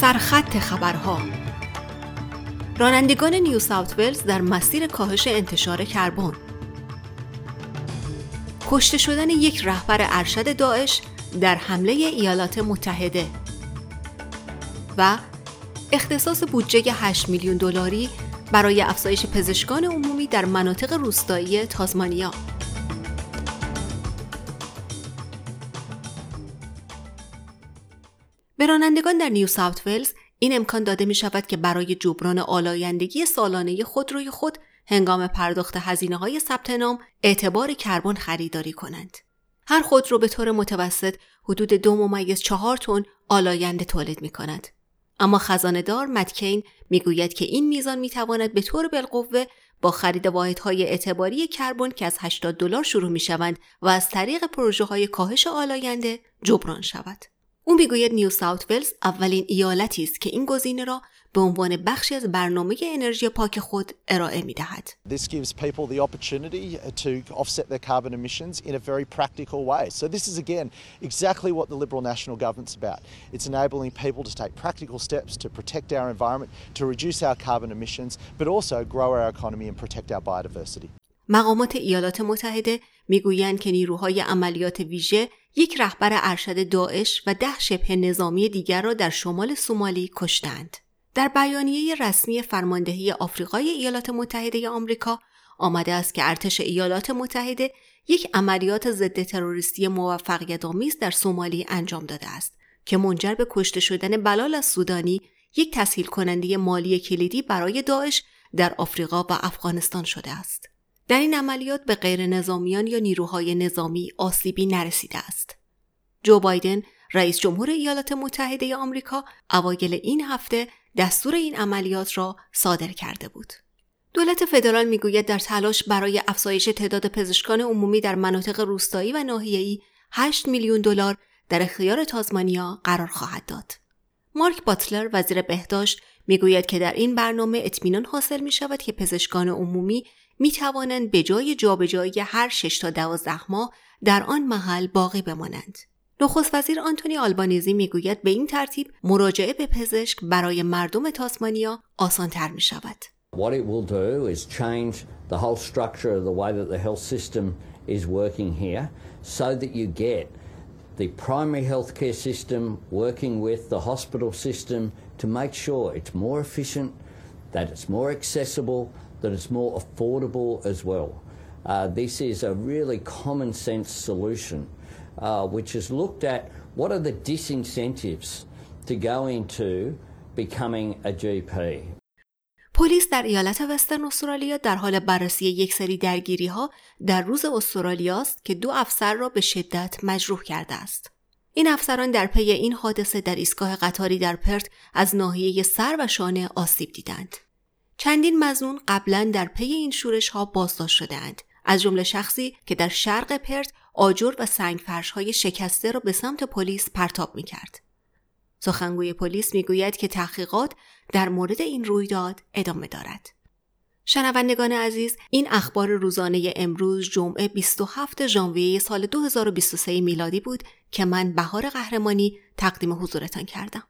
سرخط خبرها. رانندگان نیو ساوت ولز در مسیر کاهش انتشار کربن. کشته شدن یک رهبر ارشد داعش در حمله ایالات متحده. و اختصاص بودجه 8 میلیون دلاری برای افزایش پزشکان عمومی در مناطق روستایی تازمانیا. به رانندگان در نیو ساوت ولز این امکان داده می شود که برای جبران آلایندگی سالانه خودروی خود هنگام پرداخت هزینه های ثبت نام اعتبار کربن خریداری کنند. هر خودرو به طور متوسط حدود دو ممیز چهار تن آلاینده تولید می کند. اما خزانه‌دار مت کین می‌گوید که این میزان می‌تواند به طور بالقوه با خرید واحدهای اعتباری کربن که از 80 دلار شروع می شوند و از طریق پروژه های کاهش آلاینده جبران شود. او می‌گوید نیو ساوت ولز اولین ایالتی است که این گزینه را به عنوان بخشی از برنامه انرژی پاک خود ارائه می دهد. This gives people the opportunity to offset their carbon emissions in a very practical way. So this is again exactly what the Liberal National Government's about. It's enabling people to take practical steps to protect our environment, to reduce our carbon emissions, but also grow our economy and protect our biodiversity. مقامات ایالات متحده می‌گویند که نیروهای عملیات ویژه یک رهبر ارشد داعش و ده شبه نظامی دیگر را در شمال سومالی کشتند. در بیانیه رسمی فرماندهی آفریقای ایالات متحده آمریکا آمده است که ارتش ایالات متحده یک عملیات ضد تروریستی موفقیت آمیز در سومالی انجام داده است که منجر به کشته شدن بلال از سودانی یک تسهیل کننده مالی کلیدی برای داعش در آفریقا و افغانستان شده است. در این عملیات به غیر نظامیان یا نیروهای نظامی آسیبی نرسیده است. جو بایدن رئیس جمهور ایالات متحده آمریکا اوایل این هفته دستور این عملیات را صادر کرده بود. دولت فدرال می‌گوید در تلاش برای افزایش تعداد پزشکان عمومی در مناطق روستایی و ناحیه‌ای 8 میلیون دلار در اختیار تازمانیا قرار خواهد داد. مارک باتلر وزیر بهداشت می‌گوید که در این برنامه اطمینان حاصل می شود که پزشکان عمومی می توانند به جای جابجایی هر 6 تا 12 ماه در آن محل باقی بمانند. نخست وزیر آنتونی آلبانیزی می‌گوید به این ترتیب مراجعه به پزشک برای مردم تاسمانیا آسان تر می شود. What it will do is change the whole structure of the way that the health system is working here so that you get the primary healthcare system working with the hospital system to make sure it's more efficient, that it's more accessible, that it's more affordable as well. Uh, this is a really common sense solution uh, which has looked at what are the disincentives to go into becoming a GP. پلیس در ایالت وسترن استرالیا در حال بررسی یک سری درگیری ها در روز استرالیا است که دو افسر را به شدت مجروح کرده است. این افسران در پی این حادثه در ایستگاه قطاری در پرت از ناحیه سر و شانه آسیب دیدند. چندین مظنون قبلا در پی این شورش ها بازداشت شدهاند از جمله شخصی که در شرق پرت آجر و سنگفرش های شکسته را به سمت پلیس پرتاب می کرد. سخنگوی پلیس می گوید که تحقیقات در مورد این رویداد ادامه دارد. شنوندگان عزیز این اخبار روزانه امروز جمعه 27 ژانویه سال 2023 میلادی بود که من بهار قهرمانی تقدیم حضورتان کردم.